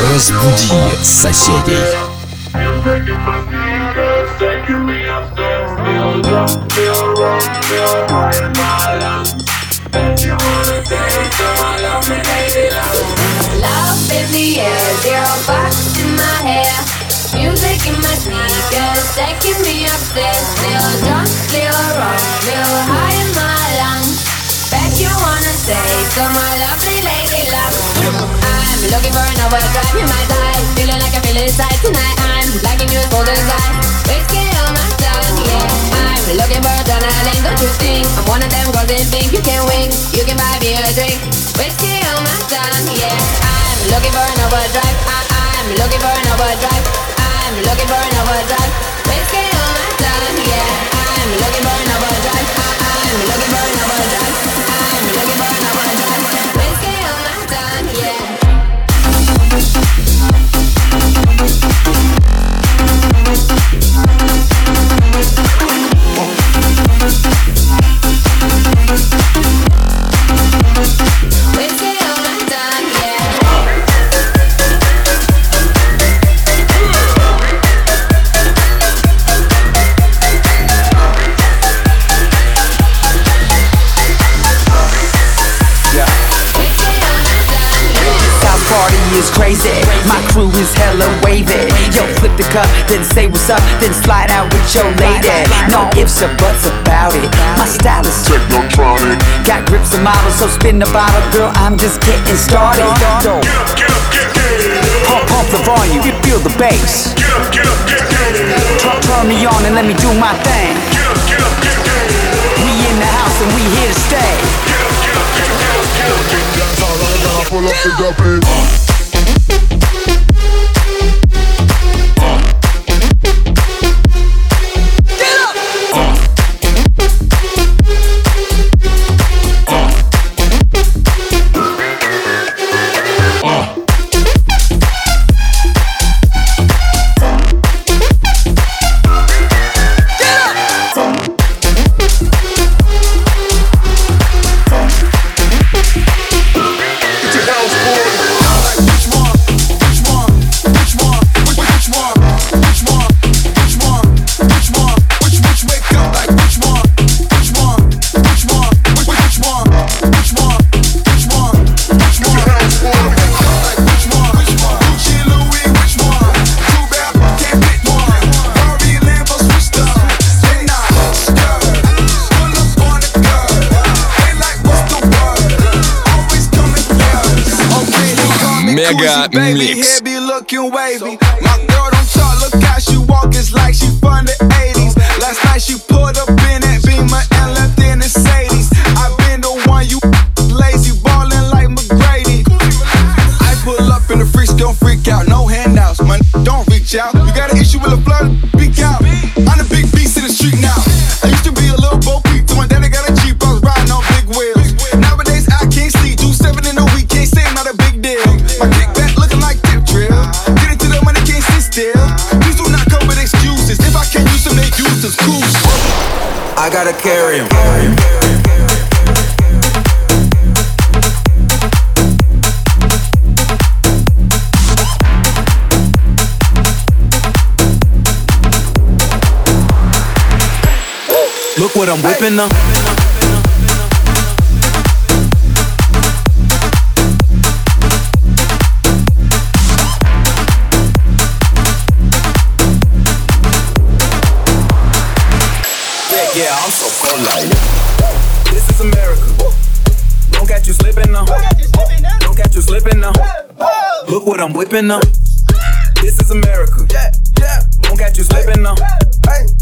Разбуди соседей. Love in the air, zero bucks in my hair. Music in my speakers, taking me upstairs. Little drunk, little wrong, little high in my lungs. Bet you wanna stay, so my lovely lady love. I'm looking for an overdrive, you might die. Feeling like I feel it inside tonight. I'm liking you as bold as. Whiskey on my tongue, yeah. I'm looking for adrenaline, don't you think? I'm one of them girls that think you can wing. You can buy me a drink. Whiskey on my tongue, yeah. I'm looking for an overdrive. I, I'm looking for an overdrive. I'm looking for an overdrive. Whiskey on my tongue, yeah. I'm looking for an overdrive. I, I'm looking for an overdrive. Then say what's up, then slide out with your lady. No ifs or buts about it. My style is technotronic. Got grips and models, so spin the bottle, girl. I'm just getting started. Pump, pump the volume, you feel the bass. Turn, turn me on and let me do my thing. We in the house and we here to stay. Pull up the dumpy. Mega Mix. Head be looking wavy. My girl don't talk, look how she walk, it's like she from the 80s. Last night she pulled up in that Beamer and left in the Sadies. I've been the one you lazy, ballin' like McGrady. I pull up in the freaks, don't freak out, no handouts, man, don't reach out. You got an issue with a flood, speak out. I'm the big beast in the street now. Gotta carry 'em. Look what I'm whipping up. Yeah, I'm so cold like This is America. Don't catch you slipping now. Don't catch you slipping now. Look what I'm whipping up. This is America. Don't catch you slipping now.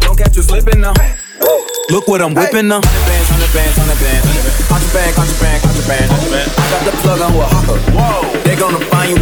Don't catch you slipping now. Look what I'm whipping up. Hundred bands, hundred bands, hundred bands. Contraband, contraband, contraband. I got the plug on with Hawker. Whoa. They gonna find you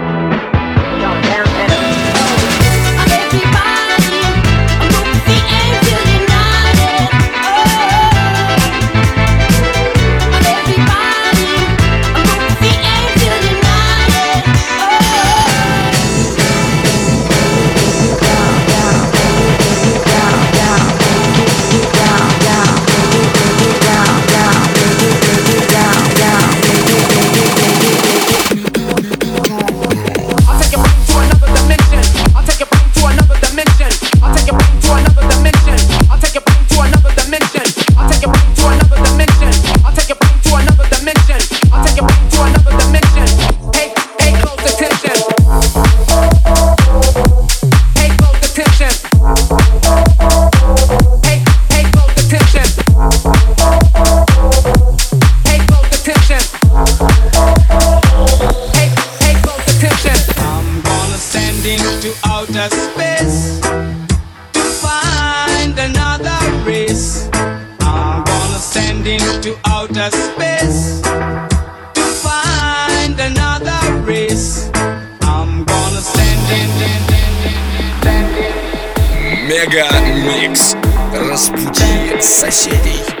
Мега Микс. Разбуди соседей.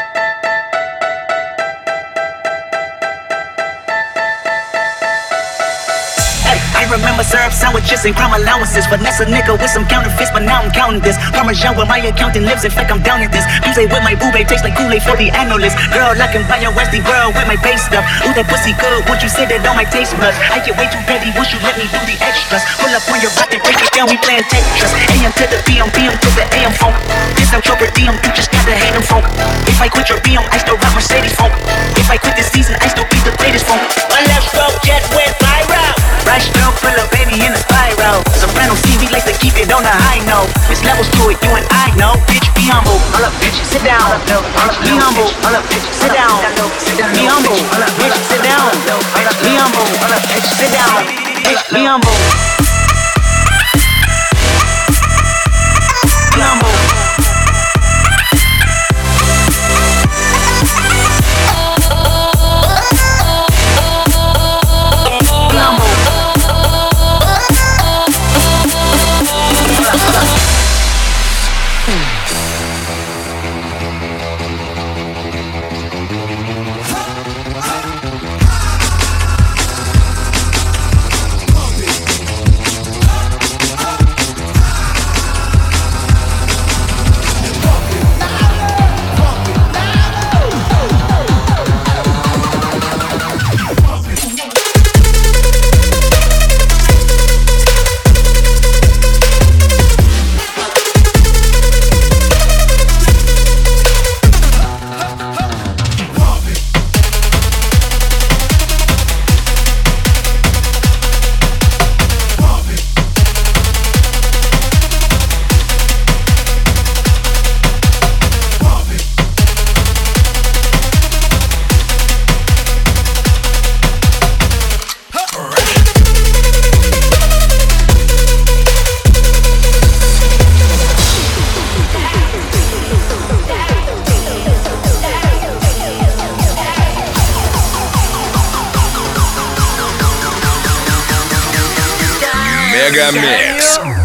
Remember syrup sandwiches and crime allowances. Finesse a nigga with some counterfeits, but now I'm counting this. Parmesan where my accountant lives, in fact, I'm down at this. Tuesday with my boo tastes like Kool-Aid for the analyst. Girl, I can buy your Westy world with my base stuff. Ooh, that pussy good, would you say that on my taste buds? I get way too petty, would you let me do the extras? Pull up on your butt and break it down, we playing Tetris. AM to the PM, PM to the AM funk. This I'm your DM, you just gotta hate them funk. If I quit your BM, I still rock Mercedes funk. If I quit this season, I still be the greatest funk. My left stroke jet went viral. Right stroke, pull a baby in the spiral. Soprano C, we like to keep it on the high note. There's levels to it, you and I know. Bitch, be humble. Hold up, bitch, sit down. Be humble. Hold up, bitch, sit down. Be humble. Bitch, sit down. Be humble. Bitch, sit down. Bitch, be humble. Mega Mix.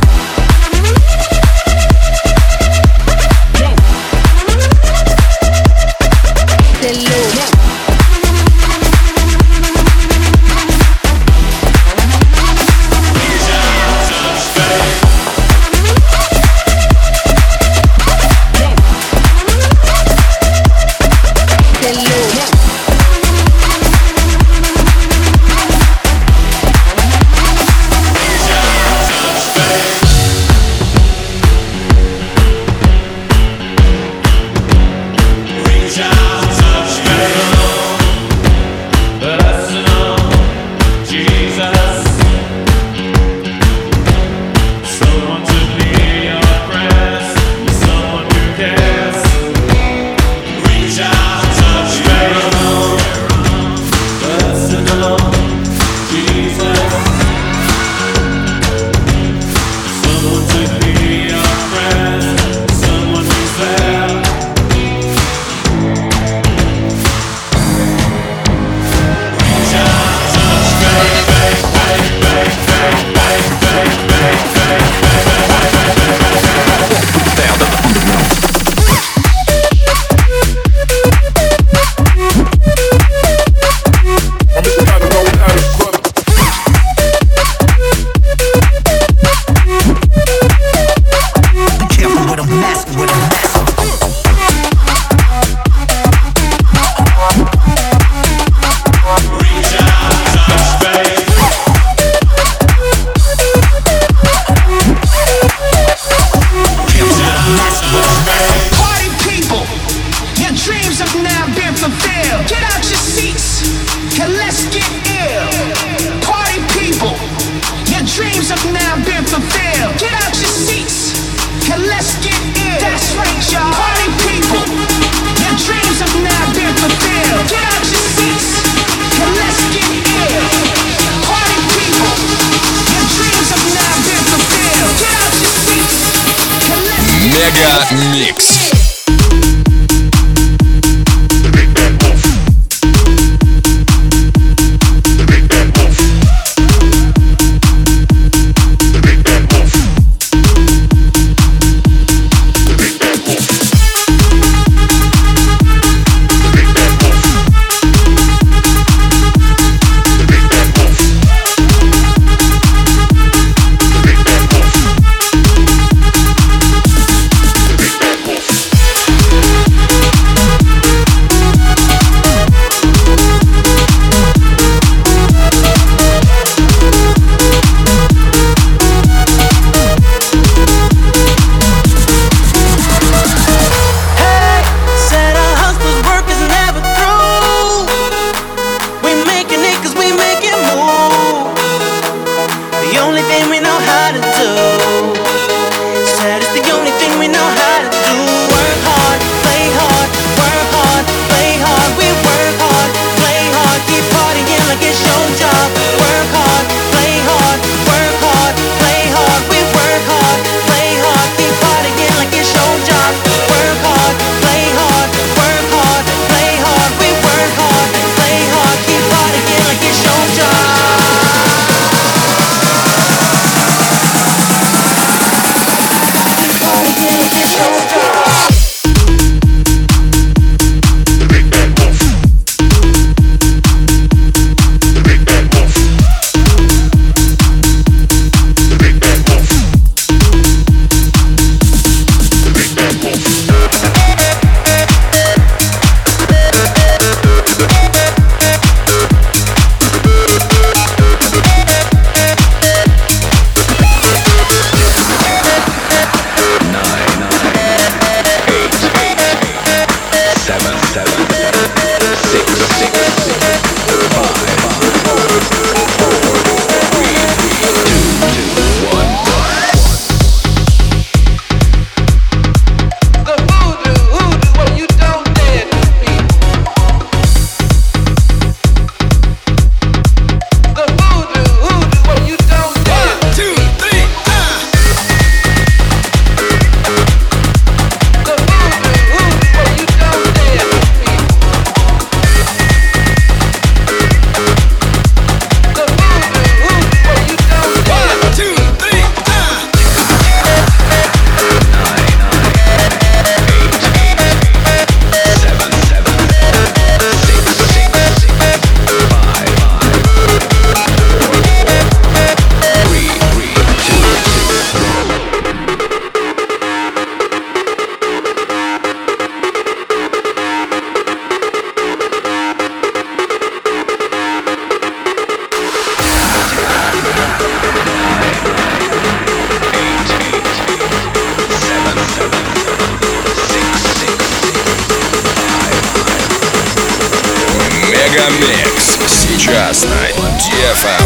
Mix. На DFM.